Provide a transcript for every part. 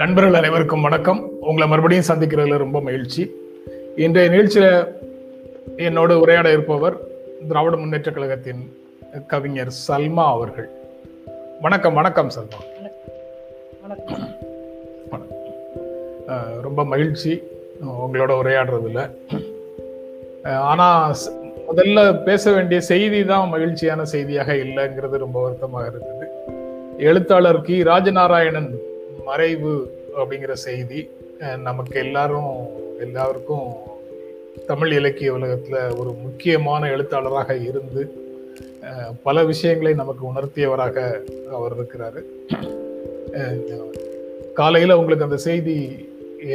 நண்பர்கள் அனைவருக்கும் வணக்கம். உங்களை மறுபடியும் சந்திக்கிறதுல ரொம்ப மகிழ்ச்சி. இன்றைய நிகழ்ச்சியில் என்னோடு உரையாட இருப்பவர் திராவிட முன்னேற்ற கழகத்தின் கவிஞர் சல்மா அவர்கள். வணக்கம் வணக்கம் சல்மா. வணக்கம். ரொம்ப மகிழ்ச்சி உங்களோட உரையாடுறதுல. ஆனால் ஆனா முதல்ல பேச வேண்டிய செய்தி தான் மகிழ்ச்சியான செய்தியாக இல்லைங்கிறது ரொம்ப வருத்தமாக இருக்குது. எழுத்தாளர் கி. ராஜநாராயணன் மறைவு அப்படிங்கிற செய்தி நமக்கு எல்லாரும் எல்லாருக்கும் தமிழ் இலக்கிய உலகத்துல ஒரு முக்கியமான எழுத்தாளராக இருந்து பல விஷயங்களை நமக்கு உணர்த்தியவராக அவர் இருக்கிறாரு. காலையில உங்களுக்கு அந்த செய்தி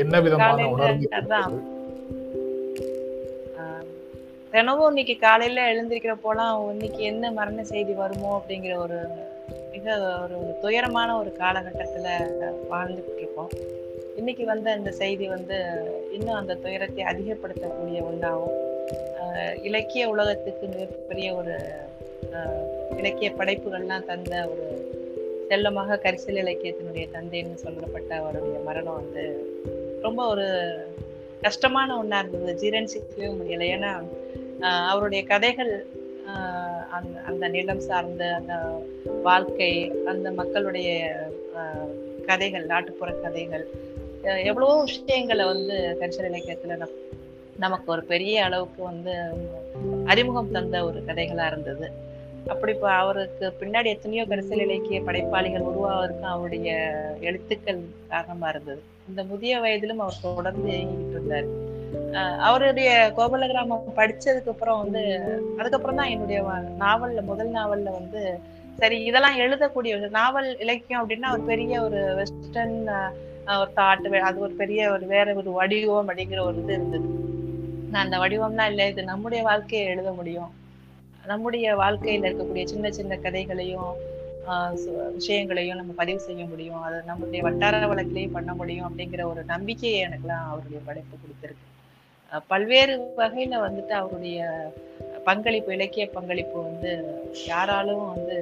என்ன விதமான உணர்வு தினமும் இன்னைக்கு காலையில எழுந்திருக்கிறப்போலாம் இன்னைக்கு என்ன மரண செய்தி வருமோ அப்படிங்கிற ஒரு மிக ஒரு துயரமான ஒரு காலகட்டத்தில் வாழ்ந்துட்டு இருக்கோம் இன்னைக்கு வந்த அந்த செய்தி வந்து இன்னும் அந்த துயரத்தை அதிகப்படுத்தக்கூடிய ஒன்றாகும். இலக்கிய உலகத்துக்கு மிகப்பெரிய ஒரு இலக்கிய படைப்புகள்லாம் தந்த ஒரு செல்லமாக கரிசல் இலக்கியத்தினுடைய தந்தைன்னு சொல்லப்பட்ட அவருடைய மரணம் வந்து ரொம்ப ஒரு கஷ்டமான ஒன்றா இருந்தது. ஜீரணிச்சிக்கவே முடியல. ஏன்னா அவருடைய கதைகள் அந்த அந்த நிலம் சார்ந்த அந்த வாழ்க்கை அந்த மக்களுடைய கதைகள் நாட்டுப்புற கதைகள் எவ்வளோ எவ்வளவோ விஷயங்களை வந்து கரிசல் இலக்கியத்துல நம்- நமக்கு ஒரு பெரிய அளவுக்கு வந்து அறிமுகம் தந்த ஒரு கதைகளா இருந்தது. அப்படி இப்போ அவருக்கு பின்னாடி எத்தனையோ கரிசல் இலக்கிய படைப்பாளிகள் உருவாவதுக்கும் அவருடைய எழுத்துக்கள் காரணமா இருந்தது. இந்த முதிய வயதிலும் அவர் தொடர்ந்து இயங்கிட்டு இருந்தார். அவருடைய கோபல கிராமம் படிச்சதுக்கு அப்புறம் வந்து அதுக்கப்புறம் தான் என்னுடைய நாவல்ல முதல் நாவல்ல வந்து சரி இதெல்லாம் எழுதக்கூடிய ஒரு நாவல் இலக்கியம் அப்படின்னா ஒரு பெரிய ஒரு வெஸ்டர்ன் ஒரு தாட் அது ஒரு பெரிய ஒரு வேற ஒரு வடிவம் அப்படிங்கிற ஒரு இது இருந்தது. நான் அந்த வடிவம்னா இல்லை இது நம்முடைய வாழ்க்கையை எழுத முடியும். நம்முடைய வாழ்க்கையில இருக்கக்கூடிய சின்ன சின்ன கதைகளையும் ஆஹ் விஷயங்களையும் நம்ம பதிவு செய்ய முடியும். அதை நம்முடைய வட்டார வழக்கிலையும் பண்ண முடியும் அப்படிங்கிற ஒரு நம்பிக்கையை எனக்குலாம் அவருடைய படைப்பு கொடுத்திருக்கு. பல்வேறு வகையில வந்துட்டு அவருடைய பங்களிப்பு இலக்கிய பங்களிப்பு வந்து யாராலும் வந்து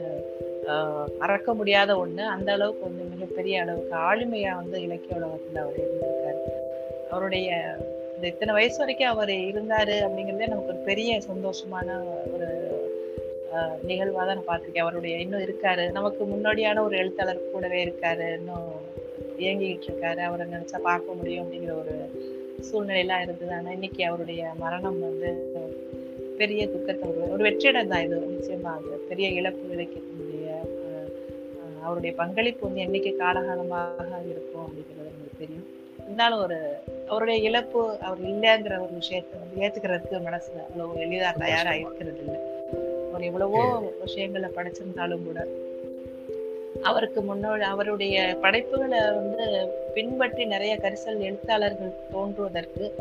மறக்க முடியாத ஒண்ணு. அந்த அளவுக்கு வந்து மிகப்பெரிய அளவுக்கு ஆளுமையா வந்து இலக்கிய உலகத்துல அவர் இருந்திருக்காரு. அவருடைய இந்த இத்தனை வயசு வரைக்கும் அவர் இருந்தாரு அப்படிங்கிறதே நமக்கு ஒரு பெரிய சந்தோஷமான ஒரு நிகழ்வாக தான் நான் பார்த்துருக்கேன். அவருடைய இன்னும் இருக்காரு. நமக்கு முன்னோடியான ஒரு எழுத்தாளர் கூடவே இருக்காரு. இன்னும் இயங்கிக்கிட்டு இருக்காரு. அவரை நினைச்சா பார்க்க முடியும் அப்படிங்கிற ஒரு சூழ்நிலையெல்லாம் இருந்தது. ஆனா இன்னைக்கு அவருடைய மரணம் வந்து பெரிய துக்கத்தை ஒரு ஒரு வெற்றிடம் தான் இது. நிச்சயமா அது பெரிய இழப்பு ஆஹ் அவருடைய பங்களிப்பு வந்து என்னைக்கு காலகாலமாக இருக்கும் அப்படிங்கிறது நமக்கு தெரியும். இருந்தாலும் ஒரு அவருடைய இழப்பு அவர் இல்லைங்கிற ஒரு விஷயத்தை வந்து ஏத்துக்கிறதுக்கு மனசுல அவ்வளவு எளிதா தயாரா இருக்கிறது இல்லை. அவர் எவ்வளவோ விஷயங்களை படிச்சிருந்தாலும் கூட அவருக்கு முன்னோடி அவருடைய படைப்புகளை வந்து பின்பற்றி நிறைய கரிசல் எழுத்தாளர்கள் தோன்றுவதற்கு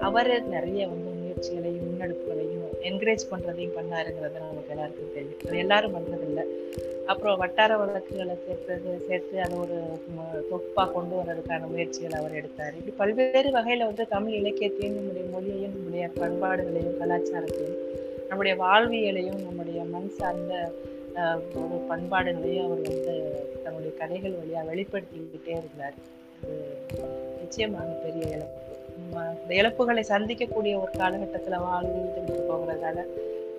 அவர் நிறைய வந்து முயற்சிகளையும் முன்னெடுப்புகளையும் என்கரேஜ் பண்ணுறதையும் பண்ணாருங்கிறது நமக்கு எல்லாருக்கும் தெரியும். அது எல்லாரும் பண்றதில்லை அப்புறம் வட்டார வழக்குகளை சேர்த்தது சேர்த்து அதை ஒரு தொகுப்பாக கொண்டு வர்றதுக்கான முயற்சிகள் அவர் எடுத்தார். இப்படி பல்வேறு வகையில் வந்து தமிழ் இலக்கியத்தையும் நம்முடைய மொழியையும் நம்முடைய பண்பாடுகளையும் கலாச்சாரத்தையும் நம்முடைய வாழ்வியலையும் நம்முடைய மண் சார்ந்த ஒரு பண்பாடுகளையும் அவர் வந்து தன்னுடைய கதைகள் வழியா வெளிப்படுத்திக்கிட்டே இருந்தார். அது நிச்சயமாக பெரிய இழப்பு. இந்த இழப்புகளை சந்திக்கக்கூடிய ஒரு காலகட்டத்துல வாழ்ந்துட்டு போகிறதால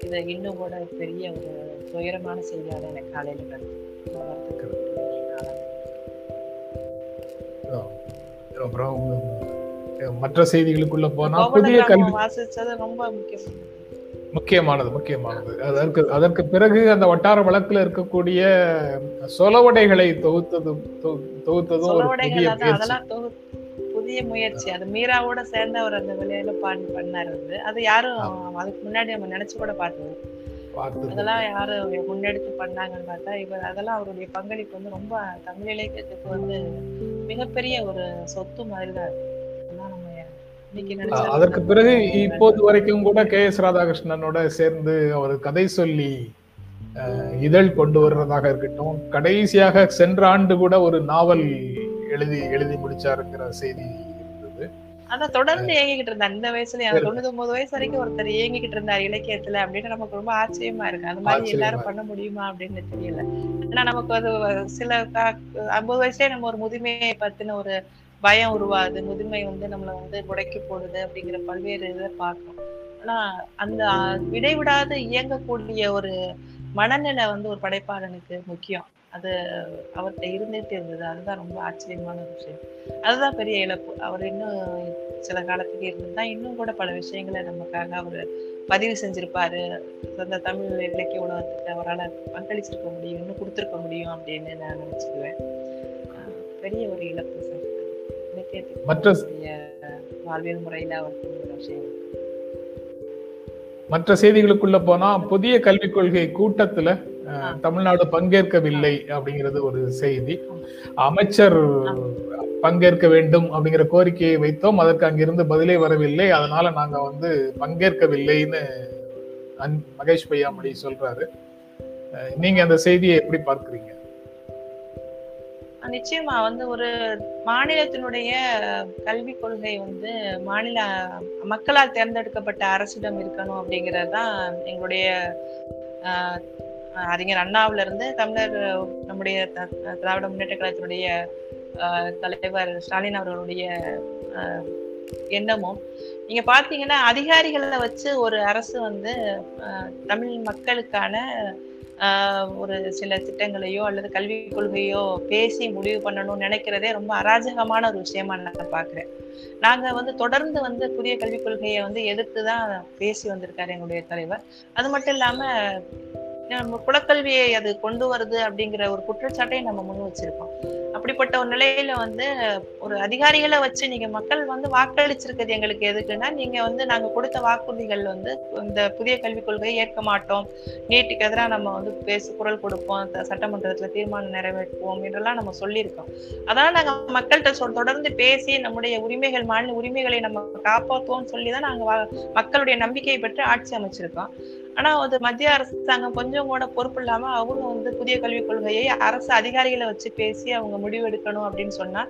இது இன்னும் கூட பெரிய ஒரு துயரமான செய்தியாக எனக்கு காலையில நாளாக. அப்புறம் மற்ற செய்திகளுக்குள்ள போனா புதிய கல்வி வாசிச்சது ரொம்ப முக்கியம். முக்கியமானது முக்கியமானது. அதற்கு அதற்கு பிறகு அந்த வட்டார வழக்குல இருக்கக்கூடிய சொலவடைகளை தொகுத்தது தொகுத்ததும் ஒரு புதிய முயற்சி. புதிய முயற்சி. அது மீராவோட சேர்ந்து அவர் அந்த வேலையில பாடி பண்ணாரு அது அது யாரும் அதுக்கு முன்னாடி நம்ம நினைச்சு கூட பார்த்தது பார்த்து அதெல்லாம் யாரு முன்னெடுத்து பண்ணாங்கன்னு பார்த்தா இவர் அதெல்லாம் அவருடைய பங்களிப்பு வந்து ரொம்ப தமிழ் இலக்கியத்துக்கு வந்து மிகப்பெரிய ஒரு சொத்து மாதிரி தான் இருக்கு. அதற்கு பிறகு இப்போது வரைக்கும் கூட கே எஸ் ராதாகிருஷ்ணனோட சேர்ந்து அவர் கதை சொல்லி இதழ் கொண்டு வர்றதாக இருக்கட்டும் கடைசியாக சென்ற ஆண்டு கூட ஒரு நாவல் எழுதி எழுதி முடிச்சாருங்கிற செய்தி இருந்தது. அதான் தொடர்ந்து இயங்கிக்கிட்டு இருந்தார். இந்த வயசுல சரி. தொண்ணூத்தி ஒன்பது வயசு வரைக்கும் ஒருத்தர் இயங்கிக்கிட்டு இருந்தார் இலக்கியத்துல அப்படின்னு நமக்கு ரொம்ப ஆச்சரியமா இருக்கு. அந்த மாதிரி எல்லாரும் பண்ண முடியுமா அப்படின்னு தெரியல. ஏன்னா நமக்கு அது சில ஐம்பது வயசுலயே நம்ம ஒரு முதுமையை பத்தின ஒரு பயம் உருவாது முதுமை வந்து நம்மளை வந்து முடக்கி போடுது அப்படிங்கிற பல்வேறு இதை பார்க்கணும் ஆனா அந்த இடைவிடாது இயங்கக்கூடிய ஒரு மனநிலை வந்து ஒரு படைப்பாளனுக்கு முக்கியம். அது அவர்கிட்ட இருந்துட்டு இருந்தது. அதுதான் ரொம்ப ஆச்சரியமான ஒரு விஷயம். அதுதான் பெரிய இழப்பு. அவர் இன்னும் சில காலத்துக்கு இருந்திருந்தா இன்னும் கூட பல விஷயங்களை நமக்காக அவர் பதிவு செஞ்சிருப்பாரு. அந்த தமிழ் இலக்கிய உலகத்துக்கு அவரால் பங்களிச்சிருக்க முடியும் இன்னும் கொடுத்துருக்க முடியும் அப்படின்னு நான் நினைச்சுக்குவேன். பெரிய ஒரு இழப்பு. மற்ற- வாழ்வியல் முறையில மற்ற செய்திகளுக்குள்ள போனா புதிய கல்விக் கொள்கை கூட்டத்துல தமிழ்நாடு பங்கேற்கவில்லை அப்படிங்கிறது ஒரு செய்தி அமைச்சர் பங்கேற்க வேண்டும் அப்படிங்கிற கோரிக்கையை வைத்தோம் அதற்கு அங்கிருந்து பதிலே வரவில்லை அதனால நாங்க வந்து பங்கேற்கவில்லைன்னு மகேஷ் பையாமொழி சொல்றாரு நீங்க அந்த செய்தியை எப்படி பார்க்கறீங்க நிச்சயமா வந்து ஒரு மாநிலத்தினுடைய கல்விக் கொள்கை வந்து மாநில மக்களால் தேர்ந்தெடுக்கப்பட்ட அரசிடம் இருக்கணும் அப்படிங்கிறது தான் எங்களுடைய அறிஞர் அண்ணாவில இருந்து தமிழர் நம்முடைய த- திராவிட முன்னேற்ற கழகத்தினுடைய தலைவர் ஸ்டாலின் அவர்களுடைய எண்ணமும். நீங்க பாத்தீங்கன்னா அதிகாரிகளை வச்சு ஒரு அரசு வந்து தமிழ் மக்களுக்கான ஒரு சில திட்டங்களையோ அல்லது கல்விக் கொள்கையோ பேசி முடிவு பண்ணணும்னு நினைக்கிறதே ரொம்ப அராஜகமான ஒரு விஷயமா நான் பாக்குறேன் நாங்க வந்து தொடர்ந்து வந்து புதிய கல்விக் கொள்கையை வந்து எதிர்த்து தான் பேசி வந்திருக்காரு எங்களுடைய தலைவர். அது மட்டும் இல்லாம குலக்கல்வியை அது கொண்டு வருது அப்படிங்கிற ஒரு குற்றச்சாட்டையும் நம்ம முன் வச்சிருக்கோம். அப்படிப்பட்ட ஒரு நிலையில வந்து ஒரு அதிகாரிகளை வச்சு நீங்க மக்கள் வந்து வாக்களிச்சிருக்கிறது எங்களுக்கு எதுக்குன்னா நீங்க வந்து நாங்க கொடுத்த வாக்குறுதிகள் வந்து இந்த புதிய கல்விக் கொள்கையை ஏற்க மாட்டோம். நீட்டுக்கு எதிராக நம்ம வந்து பேசு குரல் கொடுப்போம் சட்டமன்றத்துல தீர்மானம் நிறைவேற்றுவோம் என்றெல்லாம் நம்ம சொல்லியிருக்கோம். அதனால நாங்க மக்கள்கிட்ட சொல் தொடர்ந்து பேசி நம்முடைய உரிமைகள் மாநில உரிமைகளை நம்ம காப்பாற்றுவோம்னு சொல்லி தான் நாங்க வா- மக்களுடைய நம்பிக்கையை பெற்று ஆட்சி அமைச்சிருக்கோம். ஆனா அது மத்திய அரசாங்கம் கொஞ்சம் கூட பொறுப்பு இல்லாம அவங்க வந்து புதிய கல்விக் கொள்கையை அரசு அதிகாரிகளை வச்சு பேசி அவங்க முடிவெடுக்கணும் அப்படின்னு சொன்னா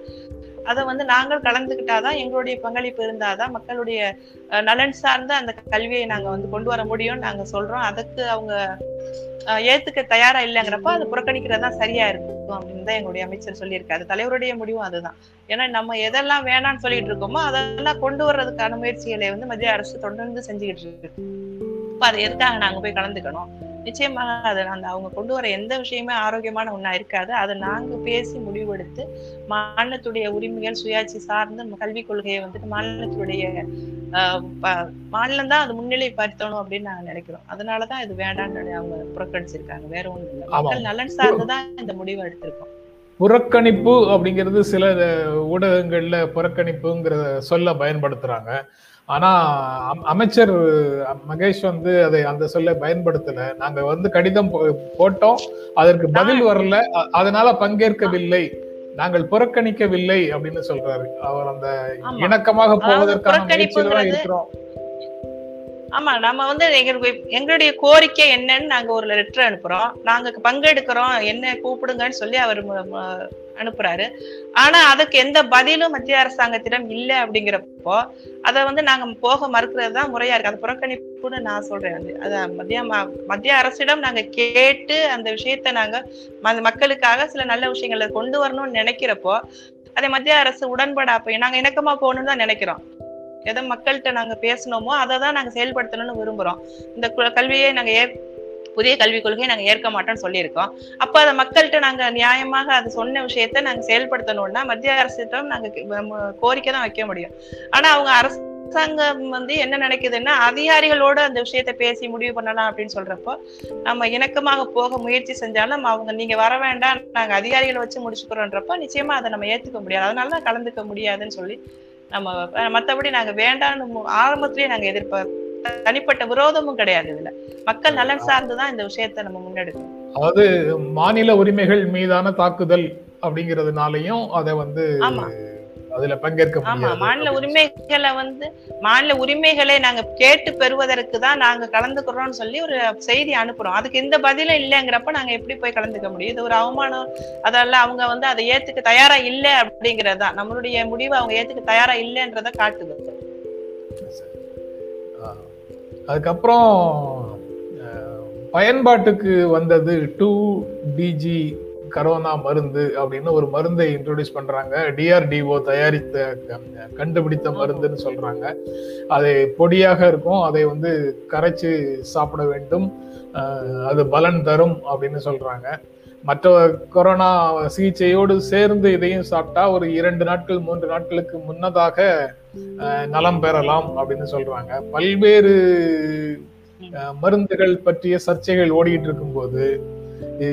அதை வந்து நாங்கள் கலந்துக்கிட்டாதான் எங்களுடைய பங்களிப்பு இருந்தாதான் மக்களுடைய நலன் சார்ந்த அந்த கல்வியை நாங்க வந்து கொண்டு வர முடியும்னு நாங்க சொல்றோம். அதுக்கு அவங்க ஏத்துக்க தயாரா இல்லைங்கிறப்ப அதை புறக்கணிக்கிறது தான் சரியா இருக்கும் அப்படின்னு தான் எங்களுடைய அமைச்சர் சொல்லியிருக்காரு. தலைவருடைய முடிவும் அதுதான். ஏன்னா நம்ம எதெல்லாம் வேணாம்னு சொல்லிட்டு இருக்கோமோ அதெல்லாம் கொண்டு வர்றதுக்கான முயற்சிகளை வந்து மத்திய அரசு தொடர்ந்து செஞ்சுக்கிட்டு இருக்கு. இப்ப அது எதுக்காக நாங்க போய் கலந்துக்கணும்? நிச்சயமாக அது அந்த அவங்க கொண்டு வர எந்த விஷயமே ஆரோக்கியமான ஒண்ணா இருக்காது. அதை நாங்க பேசி முடிவெடுத்து மாநிலத்துடைய உரிமைகள் சுயாட்சி சார்ந்த கல்விக் கொள்கையை வந்துட்டு மாநிலத்துடைய மாநிலம் தான் அது முன்னிலை படுத்தணும் அப்படின்னு நாங்க நினைக்கிறோம். அதனாலதான் இது வேண்டாம்னு அவங்க புறக்கணிச்சிருக்காங்க. வேற ஒண்ணும் இல்லை. மக்கள் நலன் சார்ந்துதான் இந்த முடிவை எடுத்திருக்கோம். புறக்கணிப்பு அப்படிங்கிறது சில ஊடகங்கள்ல புறக்கணிப்புங்கிற சொல்ல பயன்படுத்துறாங்க. ஆனா அம்- அமைச்சர் மகேஷ் வந்து அதை அந்த சொல்ல பயன்படுத்தல. நாங்க வந்து கடிதம் போட்டோம். அதற்கு பதில் வரல. அதனால பங்கேற்கவில்லை. நாங்கள் புறக்கணிக்கவில்லை அப்படின்னு சொல்றாரு. அவர் அந்த. இணக்கமாக போவதற்கான இருக்கிறோம். ஆமா நம்ம வந்து எங்களுக்கு எங்களுடைய கோரிக்கை என்னன்னு நாங்க ஒரு லெட்டர் அனுப்புறோம். நாங்க பங்கெடுக்கிறோம். என்ன கூப்பிடுங்கன்னு சொல்லி அவர் அனுப்புறாரு. ஆனா அதுக்கு எந்த பதிலும் மத்திய அரசாங்கத்திடம் இல்லை அப்படிங்கிறப்போ அதை வந்து நாங்க போக மறுக்கிறது தான் முறையா இருக்கு. அது புறக்கணிப்புன்னு நான் சொல்றேன் வந்து. அதை மத்திய மத்திய அரசிடம் நாங்க கேட்டு அந்த விஷயத்த நாங்க மக்களுக்காக சில நல்ல விஷயங்களை கொண்டு வரணும்னு நினைக்கிறப்போ அதை மத்திய அரசு உடன்பட அப்ப நாங்க இணக்கமா போகணும்னு தான் நினைக்கிறோம். எதை மக்கள்கிட்ட நாங்க பேசணுமோ அதை தான் நாங்க செயல்படுத்தணும்னு விரும்புறோம். இந்த கு- கல்வியை நாங்க ஏற் புதிய கல்விக் கொள்கையை நாங்கள் ஏற்க மாட்டோம்னு சொல்லியிருக்கோம். அப்போ அதை மக்கள்கிட்ட நாங்கள் நியாயமாக அது சொன்ன விஷயத்த நாங்கள் செயல்படுத்தணும்னா மத்திய அரசிடம் நாங்கள் கோரிக்கை தான் வைக்க முடியும். ஆனால் அவங்க அரசாங்கம் வந்து என்ன நினைக்குதுன்னா அதிகாரிகளோட அந்த விஷயத்த பேசி முடிவு பண்ணலாம் அப்படின்னு சொல்றப்போ நம்ம இணக்கமாக போக முயற்சி செஞ்சாலும் அவங்க நீங்க வர வேண்டாம் நாங்க அதிகாரிகளை வச்சு முடிச்சுக்கிறோன்றப்போ நிச்சயமா அதை நம்ம ஏத்துக்க முடியாது. அதனால தான் கலந்துக்க முடியாதுன்னு சொல்லி நம்ம மற்றபடி மத்தபடி நாங்க வேண்டாம்னு ஆரம்பத்திலேயே நாங்க எதிர்ப்ப தனிப்பட்ட விரோதமும் கிடையாது இதுல. மக்கள் நலன் சார்ந்துதான் இந்த விஷயத்தை நம்ம முன்னெடுக்கணும். அதாவது மாநில உரிமைகள் மீதான தாக்குதல் அப்படிங்கறதுனாலயும் அதை வந்து அதுல பங்கேற்க ஆமா மாநில உரிமைகளை வந்து மாநில உரிமைகளை நாங்க கேட்டு பெறுவதற்கு தான் நாங்க கலந்துக்கிறோம்னு சொல்லி ஒரு செய்தி அனுப்புறோம். அதுக்கு எந்த பதிலும் இல்லைங்கிறப்ப நாங்க எப்படி போய் கலந்துக்க முடியும்? இது ஒரு அவமானம். அதெல்லாம் அவங்க வந்து அதை ஏத்துக்க தயாரா இல்ல அப்படிங்கறதுதான் நம்மளுடைய முடிவை அவங்க ஏத்துக்க தயாரா இல்லைன்றத காட்டுது. அதுக்கப்புறம் பயன்பாட்டுக்கு வந்தது டூ டிஜி கரோனா மருந்து அப்படின்னு ஒரு மருந்தை இன்ட்ரோடியூஸ் பண்றாங்க. டிஆர்டிஓ தயாரித்த க- கண்டுபிடித்த மருந்துன்னு சொல்றாங்க. அது பொடியாக இருக்கும். அதை வந்து கரைச்சு சாப்பிட வேண்டும். அது பலன் தரும் அப்படின்னு சொல்றாங்க. மற்ற கொரோனா சிகிச்சையோடு சேர்ந்து இதையும் சாப்பிட்டா ஒரு இரண்டு நாட்கள் மூன்று நாட்களுக்கு முன்னதாக நலம் பெறலாம் அப்படின்னு சொல்றாங்க. பல்வேறு அஹ், மருந்துகள் பற்றிய சர்ச்சைகள் ஓடிட்டு இருக்கும்போது போது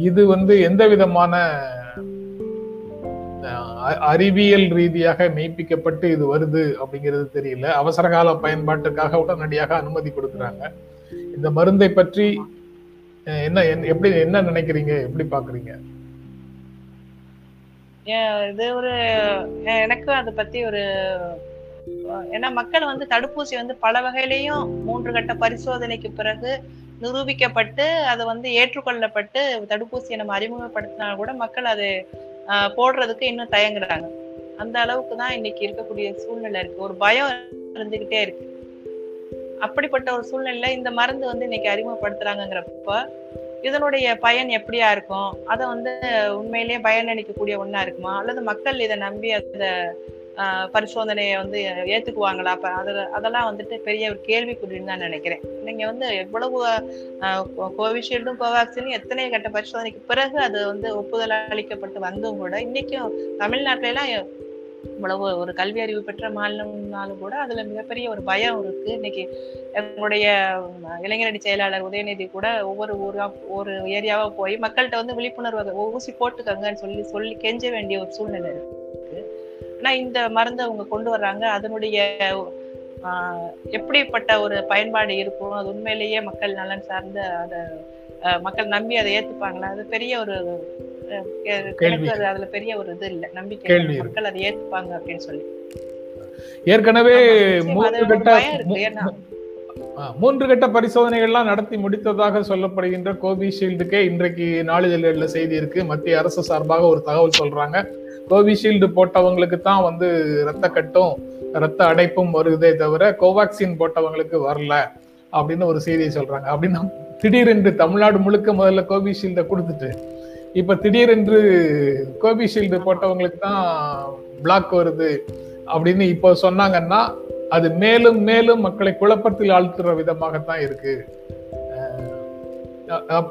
இது வந்து எந்த விதமான அஹ், அ- அறிவியல் ரீதியாக மெய்ப்பிக்கப்பட்டு இது வருது அப்படிங்கிறது தெரியல. அவசரகால பயன்பாட்டுக்காக உடனடியாக அனுமதி கொடுக்குறாங்க. இந்த மருந்தை பற்றி அஹ், என்ன எப்படி என்ன நினைக்கிறீங்க? எப்படி பாக்குறீங்க இது ஒரு எனக்கும் அதை பத்தி ஒரு ஏன்னா மக்கள் வந்து தடுப்பூசி வந்து பல வகையிலையும் மூன்று கட்ட பரிசோதனைக்கு பிறகு நிரூபிக்கப்பட்டு அது வந்து ஏற்றுக்கொள்ளப்பட்டு தடுப்பூசியை நம்ம அறிமுகப்படுத்தினா கூட மக்கள் அது போடுறதுக்கு இன்னும் தயங்குறாங்க. அந்த அளவுக்கு தான் இன்னைக்கு இருக்கக்கூடிய சூழ்நிலை இருக்கு. ஒரு பயம் இருந்துகிட்டே இருக்கு. அப்படிப்பட்ட ஒரு சூழ்நிலையில இந்த மருந்து வந்து இன்னைக்கு அறிமுகப்படுத்துறாங்கிறப்ப இதனுடைய பயன் எப்படியா இருக்கும்? அதை வந்து உண்மையிலேயே பயனளிக்கக்கூடிய ஒன்றா இருக்குமா? அல்லது மக்கள் இதை நம்பி அந்த பரிசோதனையை வந்து ஏத்துக்குவாங்களா? அப்ப அதில் அதெல்லாம் வந்துட்டு பெரிய ஒரு கேள்விக்குறின்னு தான் நினைக்கிறேன். நீங்க வந்து எவ்வளவு கோவிஷீல்டும் கோவாக்சினும் எத்தனை கட்ட பரிசோதனைக்கு பிறகு அது வந்து ஒப்புதல் அளிக்கப்பட்டு வந்தும் கூட இன்னைக்கும் தமிழ்நாட்டில எல்லாம் இவ்வளவு ஒரு கல்வி அறிவு பெற்ற மாநிலம்னாலும் கூட அதுல மிகப்பெரிய ஒரு பயம் இருக்கு. இன்னைக்கு எங்களுடைய இளைஞரணி செயலாளர் உதயநிதி கூட ஒவ்வொரு ஊரா ஒரு ஏரியாவா போய் மக்கள்கிட்ட வந்து விழிப்புணர்வு ஊசி போட்டுக்கங்கன்னு சொல்லி சொல்லி கெஞ்ச வேண்டிய ஒரு சூழ்நிலை இருக்கு. ஆனா இந்த மருந்தை அவங்க கொண்டு வர்றாங்க. அதனுடைய எப்படிப்பட்ட ஒரு பயன்பாடு இருக்கும்? அது உண்மையிலேயே மக்கள் நலன் சார்ந்து அதை மக்கள் நம்பி அதை ஏத்துப்பாங்களா? அது பெரிய ஒரு எனக்கு அதுல பெரிய ஒரு இது இல்ல. நம்பிக்கை. மக்கள் அதை ஏத்துப்பாங்க அப்படின்னு சொல்லி. ஏற்கனவே மூன்று கட்ட மூன்று கட்ட பரிசோதனைகள்லாம் நடத்தி முடித்ததாக சொல்லப்படுகின்ற கோவிஷீல்டுக்கே இன்றைக்கு நாளிதழ்கள்ல செய்தி இருக்கு. மத்திய அரசு சார்பாக ஒரு தகவல் சொல்றாங்க. கோவிஷீல்டு போட்டவங்களுக்கு தான் வந்து ரத்த கட்டும் ரத்த அடைப்பும் வருதே தவிர கோவாக்சின் போட்டவங்களுக்கு வரல அப்படின்னு ஒரு செய்தியை சொல்றாங்க. அப்படின்னா திடீரென்று தமிழ்நாடு முழுக்க முதல்ல கோவிஷீல்டை கொடுத்துட்டு இப்ப திடீரென்று கோவிஷீல்டு போட்டவங்களுக்கு தான் பிளாக் வருது அப்படின்னு இப்போ சொன்னாங்கன்னா அது மேலும் மேலும் மக்களை குழப்பத்தில் ஆழ்த்துற விதமாகத்தான் இருக்கு.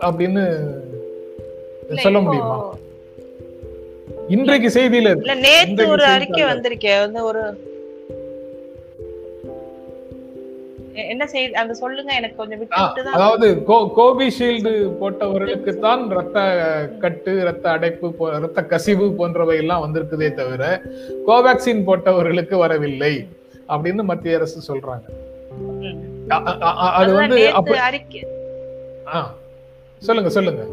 அப்படின்னு சொல்ல முடியுமா? இன்றைக்கு செய்தியில இன்றைக்கு ஒரு அறிக்கை வந்திருக்கே வந்து ஒரு என்ன செய்தி அந்த சொல்லுங்க எனக்கு கொஞ்சம் விட்டு அதாவது கோவிஷீல்டு போட்டவர்களுக்கு தான் ரத்த கட்டு ரத்த அடைப்பு ரத்த கசிவு போன்றவை எல்லாம் வந்திருக்குதே தவிர கோவேக்சின் போட்டவர்களுக்கு வரவில்லை அப்படின்னு மத்திய அரசு சொல்றாங்க. அது வந்து சொல்லுங்க சொல்லுங்க.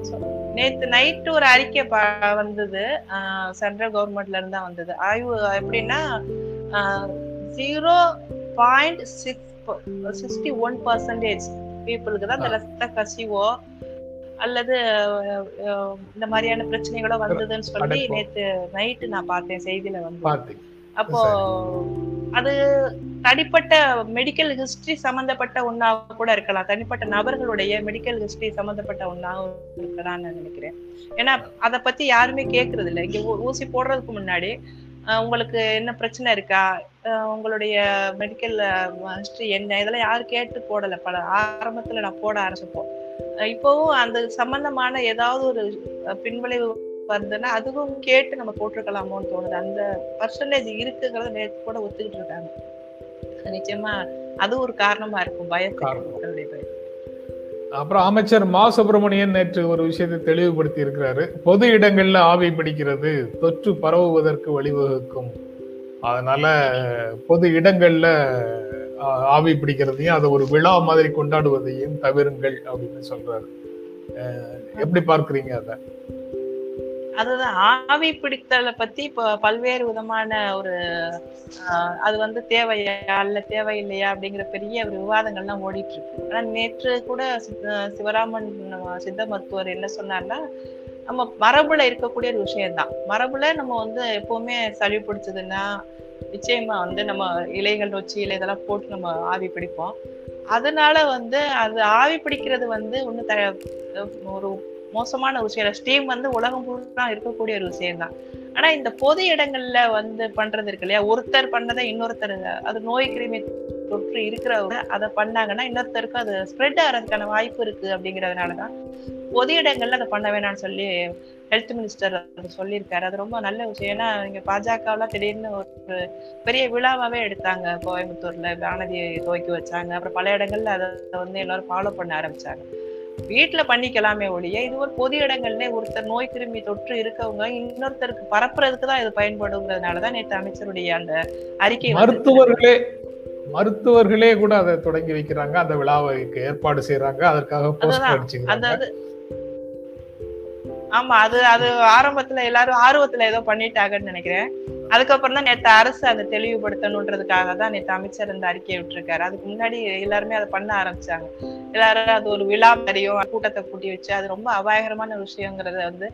நேத்து நைட்டு ஒரு அறிக்கை வந்தது. சென்ட்ரல் கவர்மெண்ட்ல இருந்து தான் வந்தது. ஆய்வு எப்படின்னா zero point six sixty one percentage பீப்புளுக்கு தான் இந்த ரத்த கசிவோ அல்லது இந்த மாதிரியான பிரச்சனைகளோ வந்ததுன்னு சொல்லி. நேத்து நைட்டு நான் பார்த்தேன் செய்தியில வந்து. அப்போ அது தனிப்பட்ட மெடிக்கல் ஹிஸ்டரி சம்பந்தப்பட்ட ஒண்ணா கூட இருக்கலாம். தனிப்பட்ட நபர்களுடைய மெடிக்கல் ஹிஸ்டரி சம்பந்தப்பட்ட ஒண்ணாவும் இருக்கலாம்னு நான் நினைக்கிறேன். ஏன்னா அத பத்தி யாருமே கேக்குறது இல்ல. இங்க ஊசி போடுறதுக்கு முன்னாடி உங்களுக்கு என்ன பிரச்சனை இருக்கா? உங்களுடைய மெடிக்கல் ஹிஸ்டரி என்ன? இதெல்லாம் யாரும் கேட்டு போடல. பல ஆரம்பத்துல நான் போட ஆரம்பிச்சப்போ. அஹ், இப்போவும் அந்த சம்பந்தமான ஏதாவது ஒரு பின்விளைவு வருதுன்னா அதுவும் கேட்டு நம்ம போட்டிருக்கலாமோன்னு தோணுது. அந்த பர்சன்டேஜ் இருக்குங்கிறத நேற்று கூட ஒத்துக்கிட்டு இருக்காங்க. நிச்சயமா அது ஒரு காரணமா இருக்கும். மக்களுடைய பயம் அப்புறம் அமைச்சர் மா சுப்பிரமணியன் நேற்று ஒரு விஷயத்தை தெளிவுபடுத்தி இருக்கிறாரு பொது இடங்கள்ல ஆவி பிடிக்கிறது தொற்று பரவுவதற்கு வழிவகுக்கும். அதனால பொது இடங்கள்ல ஆவி பிடிக்கிறதையும் அதை ஒரு விழா மாதிரி கொண்டாடுவதையும் தவிருங்கள் அப்படின்னு சொல்றாரு. எப்படி பார்க்குறீங்க அதை? அதுதான் ஆவி பிடித்தலை பத்தி இப்போ பல்வேறு விதமான ஒரு அது வந்து தேவையா இல்ல தேவையில்லையா அப்படிங்கிற பெரிய ஒரு விவாதங்கள்லாம் ஓடிட்டு இருக்கு ஆனா நேற்று கூட சிவராமன் சித்த மருத்துவர் என்ன சொன்னார்னா நம்ம மரபுல இருக்கக்கூடிய ஒரு விஷயம்தான். மரபுல நம்ம வந்து எப்பவுமே சளி பிடிச்சதுன்னா நிச்சயமா வந்து நம்ம இலைகள் நொச்சி இலை இதெல்லாம் போட்டு நம்ம ஆவி பிடிப்போம். அதனால வந்து அது ஆவி பிடிக்கிறது வந்து ஒண்ணு த ஒரு மோசமான விஷயம். ஸ்டீம் வந்து உலகம் பூரா இருக்கக்கூடிய ஒரு விஷயம்தான். ஆனா இந்த பொது இடங்கள்ல வந்து பண்றது இருக்கு இல்லையா? ஒருத்தர் பண்ணதை இன்னொருத்தர் அது நோய் கிருமி தொற்று இருக்கிறவங்க அதை பண்ணாங்கன்னா இன்னொருத்தருக்கு அது ஸ்ப்ரெட் ஆகிறதுக்கான வாய்ப்பு இருக்கு அப்படிங்கிறதுனாலதான் பொது இடங்கள்ல அதை பண்ண வேணாம்னு சொல்லி ஹெல்த் மினிஸ்டர் அது சொல்லியிருக்காரு. அது ரொம்ப நல்ல விஷயம். ஏன்னா இங்க பாஜகலாம் திடீர்னு ஒரு பெரிய விழாவாவே எடுத்தாங்க கோயம்புத்தூர்ல. வானதியை துவக்கி வச்சாங்க. அப்புறம் பல இடங்கள்ல அதை வந்து எல்லாரும் ஃபாலோ பண்ண ஆரம்பிச்சாங்க. வீட்டுல பண்ணிக்கலாமே ஒழிய இது ஒரு பொது இடங்கள்ல ஒருத்தர் நோய் கிருமி தொற்று இருக்கவங்க இன்னொருத்தருக்கு பரப்புறதுக்கு தான் இது பயன்படுங்கிறதுனாலதான் நேற்று அமைச்சருடைய அந்த அறிக்கை மருத்துவர்களே மருத்துவர்களே கூட அதை தொடங்கி வைக்கிறாங்க. அந்த விழாவுக்கு ஏற்பாடு செய்யறாங்க அதற்காக போஸ்டர் அதுதான். அடிச்சுக்கிறாங்க. அந்த அது ஆமா அது அது ஆரம்பத்துல எல்லாரும் ஆர்வத்துல ஏதோ பண்ணிட்டாங்கன்னு நினைக்கிறேன். அதுக்கப்புறம் தான் நேற்று அரசு அதை தெளிவுபடுத்தணுன்றதுக்காக தான் நேற்று அமைச்சர் இந்த அறிக்கையை விட்டுருக்காரு. அதுக்கு முன்னாடி எல்லாருமே அதை பண்ண ஆரம்பிச்சாங்க. எல்லாரும் அது ஒரு விழா மாதிரியும் கூட்டத்தை கூட்டி வச்சு அது ரொம்ப அபாயகரமான விஷயங்கிறத வந்து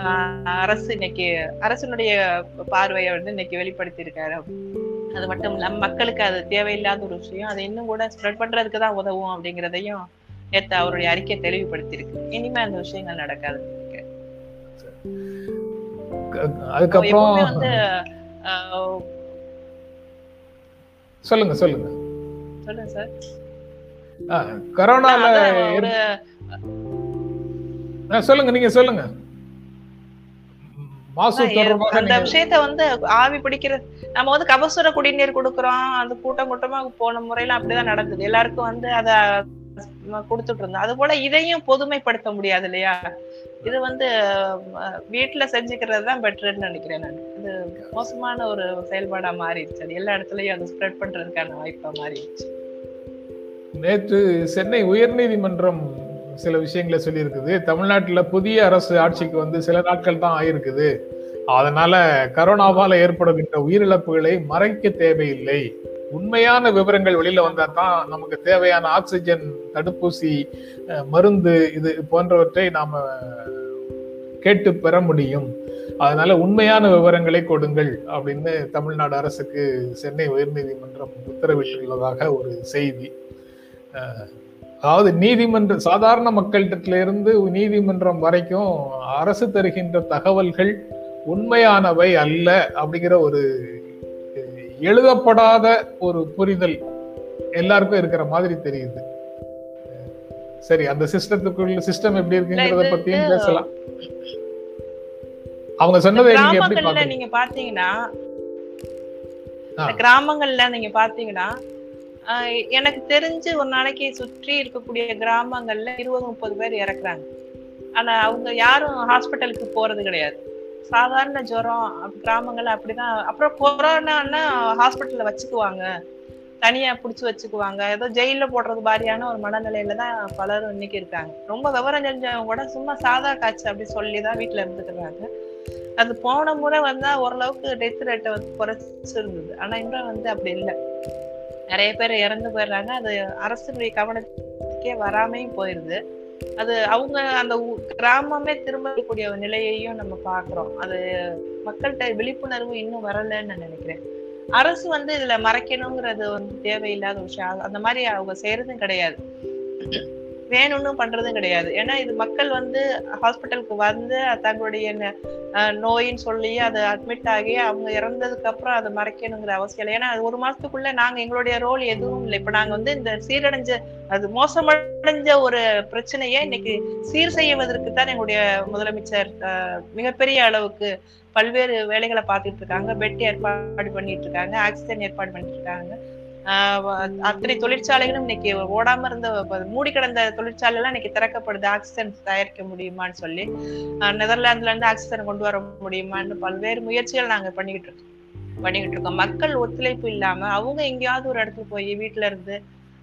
ஆஹ், அரசு இன்னைக்கு அரசினுடைய பார்வையை வந்து இன்னைக்கு வெளிப்படுத்தி இருக்காரு அது மட்டும் இல்லாம மக்களுக்கு அது தேவையில்லாத ஒரு விஷயம். அதை இன்னும் கூட ஸ்ப்ரெட் பண்றதுக்கு தான் உதவும் அப்படிங்கிறதையும் நேற்று அவருடைய அறிக்கை தெளிவுபடுத்தியிருக்கு. இனிமே அந்த விஷயங்கள் நடக்காது. அதுக்கப்புறம் சொல்லுங்க சொல்லுங்க. சொல்லுங்க சார். கரோனால சொல்லுங்க நீங்க சொல்லுங்க. அந்த விஷயத்த வந்து ஆவி பிடிக்கிறது நம்ம வந்து கபசுர குடிநீர் கொடுக்குறோம் அந்த கூட்டம் கூட்டமா போன முறையில அப்படிதான் நடந்தது. எல்லாருக்கும் வந்து அத கொடுத்துட்டு இருந்தோம். அது போல இதையும் பொதுமைப்படுத்த முடியாது இல்லையா? இது வந்து வீட்டுல செஞ்சுக்கிறது தான் பெட்டர்னு நினைக்கிறேன் நான். இது மோசமான ஒரு செயல்பாடா மாறிடுச்சு. அது எல்லா இடத்துலயும் அது ஸ்ப்ரெட் பண்றதுக்கான வாய்ப்பா மாறிடுச்சு. நேற்று சென்னை உயர்நீதிமன்றம் சில விஷயங்களை சொல்லியிருக்குது. தமிழ்நாட்டில் புதிய அரசு ஆட்சிக்கு வந்து சில நாட்கள் தான் ஆயிருக்குது. அதனால கரோனாவால ஏற்படுகின்ற உயிரிழப்புகளை மறைக்க தேவையில்லை. உண்மையான விவரங்கள் வெளியில வந்தா தான் நமக்கு தேவையான ஆக்சிஜன் தடுப்பூசி மருந்து இது போன்றவற்றை நாம கேட்டு பெற முடியும். அதனால உண்மையான விவரங்களை கொடுங்கள் அப்படின்னு தமிழ்நாடு அரசுக்கு சென்னை உயர்நீதிமன்றம் உத்தரவிட்டுள்ளதாக ஒரு செய்தி. அதாவது நீதிமன்ற சாதாரண மக்கள்கிட்ட இருந்து நீதிமன்றம் வரைக்கும் அரசு தருகின்ற தகவல்கள் உண்மையானவை அல்ல அப்படிங்கிற ஒரு எழுதப்படாத ஒரு புரிதல் எல்லாருக்கும் இருக்கிற மாதிரி தெரியுது. சரி அந்த சிஸ்டத்துக்குள்ள சிஸ்டம் எப்படி இருக்குங்கிறத பத்தியும் பேசலாம். அவங்க சொன்னதை நீங்க எப்படி நீங்க பாத்தீங்கன்னா கிராமங்கள்ல நீங்க பாத்தீங்கன்னா எனக்கு தெரிஞ்சு ஒரு நாளைக்கு சுற்றி இருக்கக்கூடிய கிராமங்கள்ல இருபது முப்பது பேர் இறக்குறாங்க. ஆனா அவங்க யாரும் ஹாஸ்பிட்டலுக்கு போறது கிடையாது. சாதாரண ஜுரம் கிராமங்கள் அப்படிதான். அப்புறம் கொரோனான்னா ஹாஸ்பிட்டல்ல வச்சுக்குவாங்க. தனியா புடிச்சு வச்சுக்குவாங்க. ஏதோ ஜெயில போடுறது மாதிரியான ஒரு மனநிலையில தான் பலரும் இன்னைக்கு இருக்காங்க. ரொம்ப விவரம் தெரிஞ்சவங்க கூட சும்மா சாதா காய்ச்சல் அப்படி சொல்லி தான் வீட்டுல இருந்துக்கிறாங்க. அது போன முறை வந்தா ஓரளவுக்கு டெத் ரேட்டை வந்து குறைச்சிருந்தது. ஆனா இன்னும் வந்து அப்படி இல்லை. நிறைய பேர் இறந்து போயிடுறாங்க. அது அரசுடைய கவனத்துக்கே வராமையும் போயிருது. அது அவங்க அந்த கிராமமே திரும்பக்கூடிய ஒரு நிலையையும் நம்ம பாக்குறோம் அது மக்கள்கிட்ட விழிப்புணர்வு இன்னும் வரலன்னு நான் நினைக்கிறேன். அரசு வந்து இதுல மறைக்கணுங்கிறது வந்து தேவையில்லாத விஷயம். அந்த மாதிரி அவங்க செய்யறதும் கிடையாது. வேணும்னு பண்றதும் கிடையாது. ஏன்னா இது மக்கள் வந்து ஹாஸ்பிட்டலுக்கு வந்து தங்களுடைய ந- நோயின்னு சொல்லி அதை அட்மிட் ஆகி அவங்க இறந்ததுக்கு அப்புறம் அதை மறைக்கணுங்கிற அவசியம் இல்லை. ஏன்னா அது ஒரு மாசத்துக்குள்ள நாங்க எங்களுடைய ரோல் எதுவும் இல்லை. இப்ப நாங்க வந்து இந்த சீரடைஞ்ச அது மோசமடைஞ்ச ஒரு பிரச்சனையை இன்னைக்கு சீர் செய்வதற்கு தான் எங்களுடைய முதலமைச்சர் மிகப்பெரிய அளவுக்கு பல்வேறு வேலைகளை பார்த்துட்டு இருக்காங்க. பெட் ஏற்பாடு பண்ணிட்டு இருக்காங்க ஆக்சிஜன் ஏற்பாடு பண்ணிட்டு இருக்காங்க. அத்தனை தொழிற்சாலைகளும் இன்னைக்கு ஓடாம இருந்த மூடி கிடந்த தொழிற்சாலை எல்லாம் இன்னைக்கு திறக்கப்படுது. ஆக்சிஜன் தயாரிக்க முடியுமான்னு சொல்லி ஆஹ் நெதர்லாந்துல இருந்து ஆக்சிஜன் கொண்டு வர முடியுமான்னு பல்வேறு முயற்சிகள் நாங்க பண்ணிக்கிட்டு இருக்கோம். பண்ணிக்கிட்டு இருக்கோம். மக்கள் ஒத்துழைப்பு இல்லாம அவங்க எங்கேயாவது ஒரு இடத்துல போய் வீட்டுல இருந்து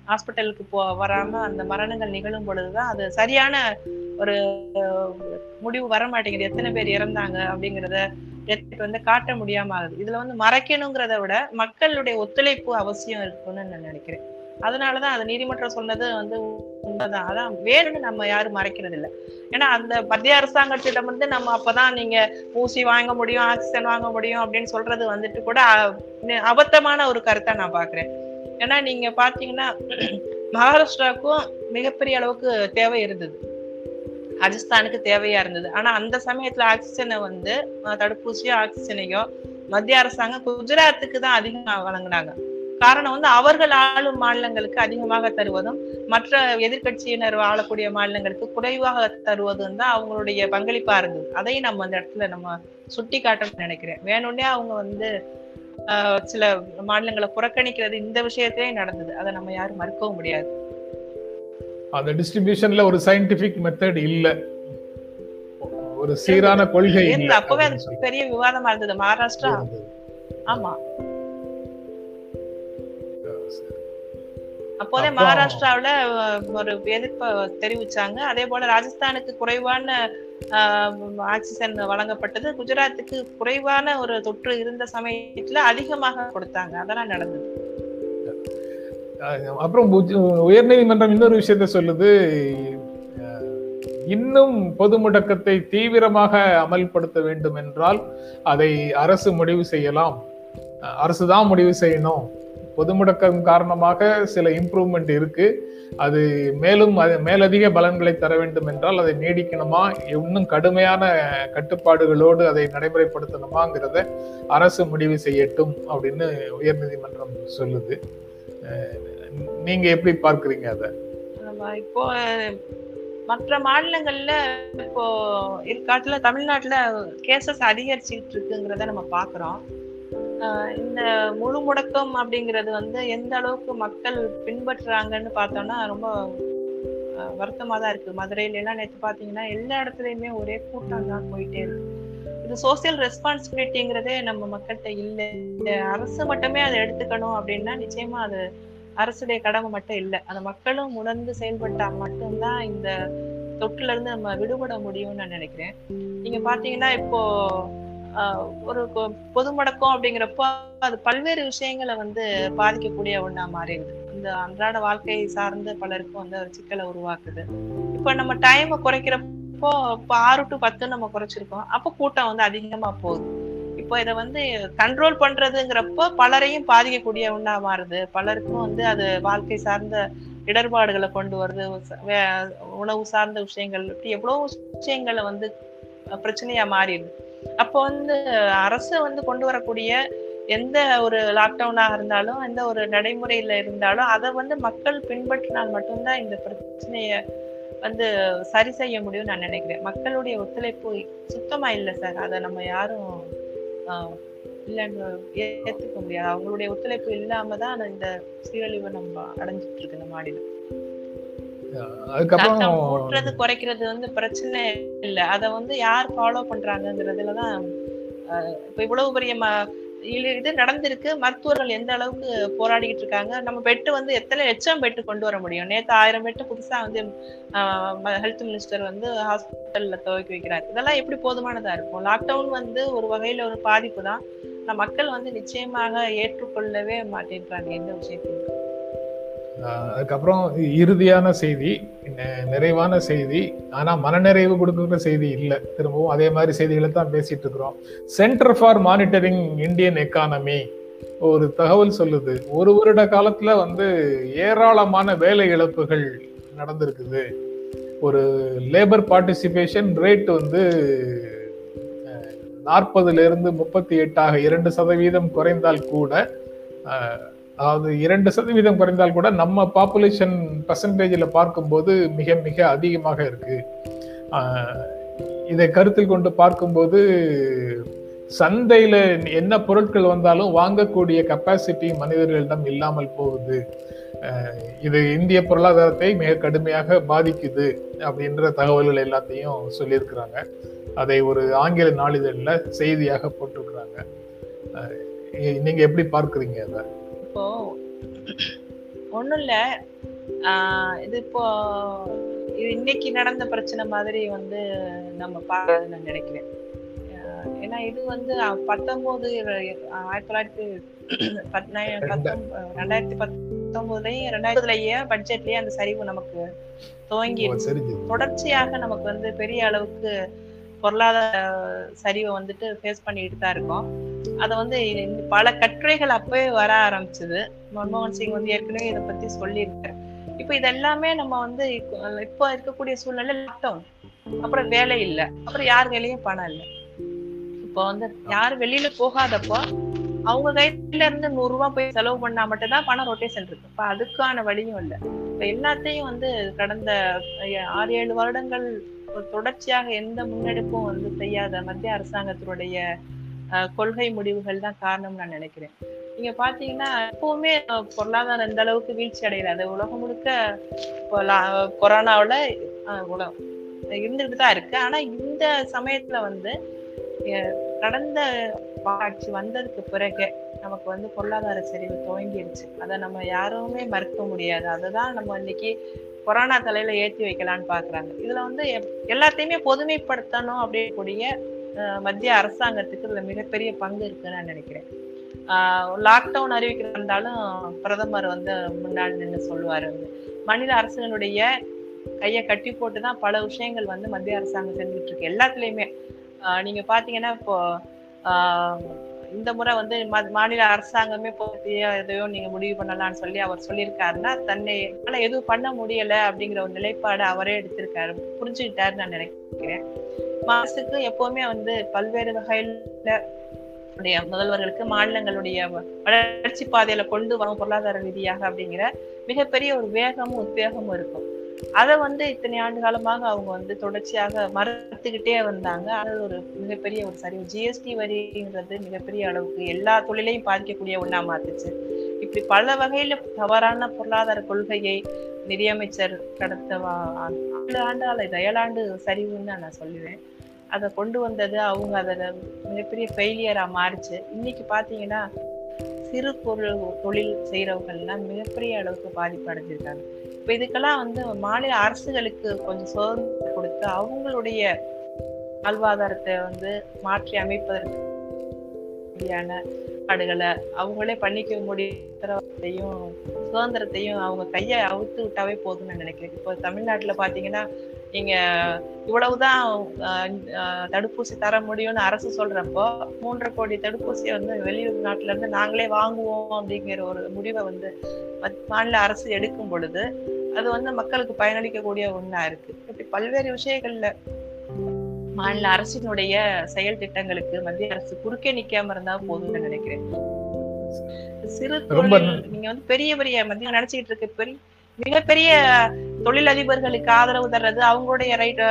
ஹாஸ்பிட்டலுக்கு போ வராம அந்த மரணங்கள் நிகழும் பொழுதுதான் அது சரியான ஒரு முடிவு வர மாட்டேங்குது. எத்தனை பேர் இறந்தாங்க அப்படிங்கிறத எடுத்துட்டு வந்து காட்ட முடியாம ஆகுது. இதுல வந்து மறைக்கணுங்கிறத விட மக்களுடைய ஒத்துழைப்பு அவசியம் இருக்கும்னு நான் நினைக்கிறேன். அதனாலதான் அது நீதிமன்றம் சொன்னது வந்து உண்மைதான். அதான் வேணும்னு நம்ம யாரும் மறைக்கிறது இல்லை ஏன்னா அந்த மத்திய அரசாங்கத்திடம் வந்து நம்ம அப்பதான் நீங்க ஊசி வாங்க முடியும் ஆக்சிஜன் வாங்க முடியும் அப்படின்னு சொல்றது வந்துட்டு கூட அபத்தமான ஒரு கருத்தை நான் பாக்குறேன். ஏன்னா நீங்க பாத்தீங்கன்னா மகாராஷ்டிராவுக்கும் மிகப்பெரிய அளவுக்கு தேவை இருந்தது. ராஜஸ்தானுக்கு தேவையா இருந்தது. ஆனா அந்த சமயத்துல ஆக்சிஜனை வந்து தடுப்பூசியோ ஆக்சிஜனையோ மத்திய அரசாங்கம் குஜராத்துக்கு தான் அதிகமா வழங்கினாங்க. காரணம் வந்து அவர்கள் ஆளும் மாநிலங்களுக்கு அதிகமாக தருவதும் மற்ற எதிர்க்கட்சியினர் ஆளக்கூடிய மாநிலங்களுக்கு குறைவாக தருவதும் தான் அவங்களுடைய பங்களிப்பா இருந்தது. அதையும் நம்ம அந்த இடத்துல நம்ம சுட்டி காட்டணும்னு நினைக்கிறேன். வேணும்னே அவங்க வந்து சில மாநிலங்களை புறக்கணிக்கிறது இந்த விஷயத்திலேயே நடந்தது. அதை நம்ம யாரும் மறுக்கவும் முடியாது. அந்த டிஸ்ட்ரிபியூஷன்ல ஒரு சயின்டிபிக் மெத்தட் இல்ல. ஒரு சீரான கொள்கை இல்ல அப்பவே பெரிய விவாதமா இருந்தது. மகாராஷ்டிரா. ஆமா. அப்போதே அப்போ- மகாராஷ்டிராவுல ஒரு எதிர்ப்பை தெரிவிச்சாங்க. அதே போல ராஜஸ்தானுக்கு குறைவான ஆக்சிஜன் வழங்கப்பட்டது. குஜராத்துக்கு குறைவான ஒரு தொற்று இருந்த சமயத்துல அதிகமாக கொடுத்தாங்க. அதெல்லாம் நடந்தது. அப்புறம் உயர்நீதிமன்றம் இன்னொரு விஷயத்த சொல்லுது. இன்னும் பொது முடக்கத்தை தீவிரமாக அமல்படுத்த வேண்டும் என்றால் அதை அரசு முடிவு செய்யலாம். அரசு தான் முடிவு செய்யணும். பொது முடக்கம் காரணமாக சில இம்ப்ரூவ்மெண்ட் இருக்கு. அது மேலும் அது மேலதிக பலன்களை தர வேண்டும் என்றால் அதை நீடிக்கணுமா? இன்னும் கடுமையான கட்டுப்பாடுகளோடு அதை நடைமுறைப்படுத்தணுமாங்கிறத அரசு முடிவு செய்யட்டும் அப்படின்னு உயர்நீதிமன்றம் சொல்லுது. நீங்க எப்படி பார்க்குறீங்க அதை? இப்போ மற்ற மாநிலங்கள்ல இப்போ இருக்காட்டுல தமிழ்நாட்டுல கேசஸ் அதிகரிச்சுட்டு இருக்குங்கிறத நம்ம பாக்குறோம் இந்த முழு முடக்கம் அப்படிங்கிறது வந்து எந்த அளவுக்கு மக்கள் பின்பற்றுறாங்கன்னு பார்த்தோம்னா ரொம்ப வருத்தமா தான் இருக்கு. மதுரையில எல்லாம் நேற்று பாத்தீங்கன்னா எல்லா இடத்துலயுமே ஒரே கூட்டம் தான் போயிட்டே இருக்கு. இது சோசியல் ரெஸ்பான்சிபிலிட்டிங்கிறதே நம்ம மக்கள்கிட்ட இல்லை. இந்த அரசு மட்டுமே அதை எடுத்துக்கணும் அப்படின்னா நிச்சயமா அது அரசுடைய கடமை மட்டும் இல்லை. அந்த மக்களும் உணர்ந்து செயல்பட்டா மட்டும்தான் இந்த தொற்றுல இருந்து நம்ம விடுபட முடியும்னு நான் நினைக்கிறேன். நீங்க பாத்தீங்கன்னா இப்போ ஒரு பொ- பொது முடக்கம் அப்படிங்கிறப்போ அது பல்வேறு விஷயங்களை வந்து பாதிக்கக்கூடிய ஒண்ணா மாறிடுது. இந்த அன்றாட வாழ்க்கையை சார்ந்து பலருக்கும் வந்து ஒரு சிக்கலை உருவாக்குது. இப்போ நம்ம டைமை குறைக்கிறப்போ இப்போ ஆறு டு பத்து நம்ம குறைச்சிருக்கோம். அப்போ கூட்டம் வந்து அதிகமா போகுது. இப்போ இதை வந்து கண்ட்ரோல் பண்றதுங்கிறப்போ பலரையும் பாதிக்கக்கூடிய ஒண்ணா மாறுது. பலருக்கும் வந்து அது வாழ்க்கை சார்ந்த இடர்பாடுகளை கொண்டு வருது. உணவு சார்ந்த விஷயங்கள் இப்படி எவ்வளவு விஷயங்களை வந்து பிரச்சனையா மாறிடுது. அப்போ வந்து அரசு வந்து கொண்டு வரக்கூடிய எந்த ஒரு லாக்டவுனாக இருந்தாலும் எந்த ஒரு நடைமுறையில இருந்தாலும் அதை வந்து மக்கள் பின்பற்றினால் மட்டும்தான் இந்த பிரச்சனைய வந்து சரி செய்ய முடியும்னு நான் நினைக்கிறேன். மக்களுடைய ஒத்துழைப்பு சுத்தமா இல்லை சார். அதை நம்ம யாரும் இல்லைன்னு ஏ- முடியாது. அவங்களுடைய ஒத்துழைப்பு இல்லாம தான் இந்த சீரழிவை நம்ம அடைஞ்சிட்டு இருக்கு இந்த மாநிலம் அதுக்கப்புறம் கூட்டுறது குறைக்கிறது வந்து பிரச்சனை இல்ல. அத வந்து யார் ஃபாலோ பண்றாங்கங்கிறதுலதான் இப்ப இவ்வளவு பெரிய இது- நடந்திருக்கு. மருத்துவர்கள் எந்த அளவுக்கு போராடிக்கிட்டு இருக்காங்க? நம்ம பெட்டு வந்து எத்தனை லட்சம் பெட்டு கொண்டு வர முடியும்? நேத்து ஆயிரம் பெட்டு புதுசா வந்து ஹெல்த் மினிஸ்டர் வந்து ஹாஸ்பிட்டல்ல துவக்கி வைக்கிறார். இதெல்லாம் எப்படி போதுமானதா இருக்கும்? லாக்டவுன் வந்து ஒரு வகையில ஒரு பாதிப்பு தான் மக்கள் வந்து நிச்சயமாக ஏற்றுக்கொள்ளவே மாட்டேன்றாங்க எந்த விஷயத்தையும். அதுக்கப்புறம் இறுதியான செய்தி நிறைவான செய்தி. ஆனால் மனநிறைவு கொடுக்குற செய்தி இல்லை. திரும்பவும் அதே மாதிரி செய்திகளை தான் பேசிட்டு இருக்கிறோம். Centre for monitoring Indian economy ஒரு தகவல் சொல்லுது. ஒரு வருட காலத்துல வந்து ஏராளமான வேலை இழப்புகள் நடந்திருக்குது. ஒரு லேபர் பார்ட்டிசிபேஷன் ரேட் வந்து நாற்பதுல இருந்து முப்பத்தி எட்டாக இரண்டு சதவீதம் குறைந்தால் கூட அதாவது இரண்டு சதவீதம் குறைந்தால் கூட நம்ம பாப்புலேஷன் பர்சன்டேஜில் பார்க்கும்போது மிக மிக அதிகமாக இருக்கு. இதை கருத்தில் கொண்டு பார்க்கும்போது சந்தையில் என்ன பொருட்கள் வந்தாலும் வாங்கக்கூடிய கெப்பாசிட்டி மனிதர்களிடம் இல்லாமல் போகுது. இது இந்திய பொருளாதாரத்தை மிக கடுமையாக பாதிக்குது அப்படின்ற தகவல்கள் எல்லாத்தையும் சொல்லியிருக்கிறாங்க. அதை ஒரு ஆங்கில நாளிதழில் செய்தியாக போட்டிருக்கிறாங்க. நீங்கள் எப்படி பார்க்குறீங்க அதை? இப்போ ஒண்ணும் இல்ல இது இப்போ இது இன்னைக்கு நடந்த பிரச்சனை மாதிரி வந்து நம்ம பார்க்கறது நான் நினைக்கிறேன். ஏன்னா இது வந்து பத்தொன்பது ஆயிரத்தி தொள்ளாயிரத்தி ரெண்டாயிரத்தி பத்தொன்பதுலயும் ரெண்டாயிரத்துலயே பட்ஜெட்லயே அந்த சரிவு நமக்கு துவங்கி தொடர்ச்சியாக நமக்கு வந்து பெரிய அளவுக்கு பொருளாதார சரிவை வந்துட்டு ஃபேஸ் பண்ணிட்டு தான் இருக்கோம். அதை வந்து பல கட்டுரைகள் அப்பவே வர ஆரம்பிச்சது. மன்மோகன் சிங் வந்து ஏற்கனவே இதை பத்தி சொல்லியிருக்காரு இப்போ இதெல்லாமே நம்ம வந்து இப்போ- இருக்கக்கூடிய சூழ்நிலை லாக்டவுன் அப்புறம் வேலை இல்லை அப்புறம் யார் வேலையும் பணம் இல்லை. இப்போ வந்து யார் வெளியில போகாதப்போ அவங்க கையில இருந்து நூறு ரூபாய் போய் செலவு பண்ணா மட்டும்தான் பணம் ரொட்டேஷன் இருக்கு. இப்ப அதுக்கான வழியும் இல்லை. இப்ப எல்லாத்தையும் வந்து கடந்த ஆறு ஏழு வருடங்கள் ஒரு தொடர்ச்சியாக எந்த முன்னெடுப்பும் வந்து செய்யாத மத்திய அரசாங்கத்தினுடைய அஹ், கொள்கை முடிவுகள் தான் காரணம் நான் நினைக்கிறேன். நீங்க பாத்தீங்கன்னா எப்பவுமே பொருளாதாரம் இந்த அளவுக்கு வீழ்ச்சி அடைகிறது உலகம் முழுக்க கொரோனாவில உலகம் கொரோனாவுல தான் இருக்கு. ஆனா இந்த சமயத்துல வந்து அஹ், கடந்த ஆட்சி வந்ததுக்கு பிறகு நமக்கு வந்து பொருளாதார சரிவு துவங்கிருச்சு. அதை நம்ம யாருமே மறுக்க முடியாது. அதுதான் நம்ம இன்னைக்கு கொரோனா தலையில ஏற்றி வைக்கலான்னு பாக்குறாங்க. இதுல வந்து எல்லாத்தையுமே பொதுமைப்படுத்தணும் அப்படிக்கூடிய மத்திய அரசாங்கத்துக்கு இதுல மிகப்பெரிய பங்கு இருக்குன்னு நான் நினைக்கிறேன். லாக்டவுன் அறிவிக்கிறதா இருந்தாலும் பிரதமர் வந்து முன்னாள் நின்று சொல்லுவார் வந்து. மாநில அரசுகளுடைய கையை கட்டி போட்டு தான் பல விஷயங்கள் வந்து மத்திய அரசாங்கம் செஞ்சுட்டு இருக்கு. எல்லாத்துலேயுமே. நீங்கள் நீங்க பாத்தீங்கன்னா இப்போ இந்த முறை வந்து மாநில அரசாங்கமே போத்தியோ எதையோ நீங்க முடிவு பண்ணலாம்னு சொல்லி அவர் சொல்லியிருக்காருன்னா தன்னை எதுவும் பண்ண முடியல அப்படிங்கிற ஒரு நிலைப்பாடு அவரே எடுத்திருக்காரு. புரிஞ்சுக்கிட்டாருன்னு நான் நினைக்கிறேன். மாசுக்கு எப்பவுமே வந்து பல்வேறு வகையில உடைய முதல்வர்களுக்கு மாநிலங்களுடைய வளர்ச்சி பாதையில கொண்டு வரும் பொருளாதார ரீதியாக அப்படிங்கிற மிகப்பெரிய ஒரு வேகமும் உத்வேகமும் இருக்கும். அதை வந்து இத்தனை ஆண்டு காலமாக அவங்க வந்து தொடர்ச்சியாக மறுத்துக்கிட்டே வந்தாங்க. அது ஒரு மிகப்பெரிய ஒரு சரிவு ஜிஎஸ்டி வரிங்கிறது மிகப்பெரிய அளவுக்கு எல்லா தொழிலையும் பாதிக்கக்கூடிய ஒண்ணா மாத்துச்சு. இப்படி பல வகையில தவறான பொருளாதார கொள்கையை நிதியமைச்சர் கடத்த ஆண்டு ஆண்டால இது ஏழாண்டு சரிவுன்னு தான் நான் சொல்லுவேன். அதை கொண்டு வந்தது அவங்க. அதில் மிகப்பெரிய ஃபெயிலியராக மாறிச்சு. இன்னைக்கு பார்த்தீங்கன்னா சிறு பொருள் தொழில் செய்கிறவங்கள்லாம் மிகப்பெரிய அளவுக்கு பாதிப்பு அடைஞ்சிருக்காங்க இப்போ இதுக்கெல்லாம் வந்து மாநில அரசுகளுக்கு கொஞ்சம் சுதந்திரம் கொடுத்து அவங்களுடைய வாழ்வாதாரத்தை வந்து மாற்றி அமைப்பதற்கு சரியான பாடுகளை அவங்களே பண்ணிக்க முடியும் சுதந்திரத்தையும் அவங்க கையை அவுத்து விட்டாவே போதும்னு நான் நினைக்கிறேன். இப்போ தமிழ்நாட்டுல பாத்தீங்கன்னா நீங்க இவ்வளவுதான் ஆஹ், தடுப்பூசி தர முடியும்னு அரசு சொல்றப்போ மூன்றரை கோடி தடுப்பூசியை வந்து வெளியூர் நாட்டுல இருந்து நாங்களே வாங்குவோம் அப்படிங்கிற ஒரு முடிவை வந்து மத்- மாநில அரசு எடுக்கும் பொழுது அது வந்து மக்களுக்கு பயனளிக்கக்கூடிய ஒண்ணா இருக்கு. இப்படி பல்வேறு விஷயங்கள்ல மாநில அரசினுடைய செயல் திட்டங்களுக்கு மத்திய அரசு குறுக்கே நிக்காம இருந்தா போதும்னு நினைக்கிறேன். சிறு தொழில் நீங்க வந்து பெரிய பெரிய மத்திய நினைச்சுக்கிட்டு இருக்க பெரிய மிகப்பெரிய தொழிலதிபர்களுக்கு ஆதரவு தர்றது அவங்களுடைய ரைட்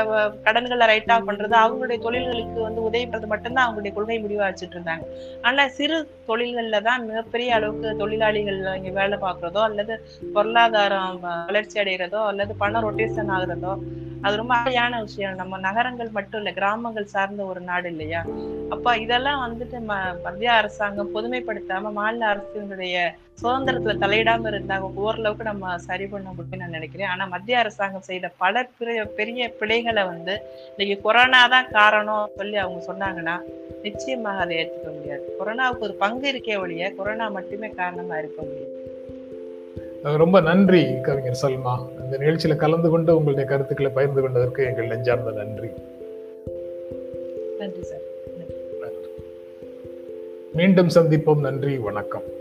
கடன்களை ரைட் ஆஃப் பண்றது அவங்களுடைய தொழில்களுக்கு வந்து உதவி பண்றது மட்டும்தான் அவங்களுடைய கொள்கை முடிவா வச்சுட்டு இருந்தாங்க. ஆனா சிறு தொழில்கள்ல தான் மிகப்பெரிய அளவுக்கு தொழிலாளிகள் இங்க வேலை பார்க்கறதோ அல்லது பொருளாதாரம் வளர்ச்சி அடைகிறதோ அல்லது பணம் ரொட்டேஷன் ஆகுறதோ அது ரொம்ப அழகான விஷயம். நம்ம நகரங்கள் மட்டும் இல்ல கிராமங்கள் சார்ந்த ஒரு நாடு இல்லையா? அப்ப இதெல்லாம் வந்துட்டு மத்திய அரசாங்கம் பொதுமைப்படுத்தாம மாநில அரசினுடைய சுதந்திரத்துல தலையிடாம இருந்தாங்க ஓரளவுக்கு நம்ம சரி பண்ண முடியும்னு நான் நினைக்கிறேன். ஆனா மத்திய அரசாங்கம் செய்த பல பெரிய பெரிய பிழைகளை வந்து இன்னைக்கு கொரோனா தான் காரணம் சொல்லி அவங்க சொன்னாங்கன்னா நிச்சயமாக அதை ஏற்றுக்க முடியாது. கொரோனாவுக்கு ஒரு பங்கு இருக்கே ஒழிய கொரோனா மட்டுமே காரணமா இருக்க முடியாது. ரொம்ப நன்றி கவிஞர் சல்மா. இந்த நிகழ்ச்சியில கலந்து கொண்டு உங்களுடைய கருத்துக்களை பகிர்ந்து கொண்டதற்கு எங்கள் நெஞ்சார்ந்த நன்றி. நன்றி சார். மீண்டும் சந்திப்போம். நன்றி வணக்கம்.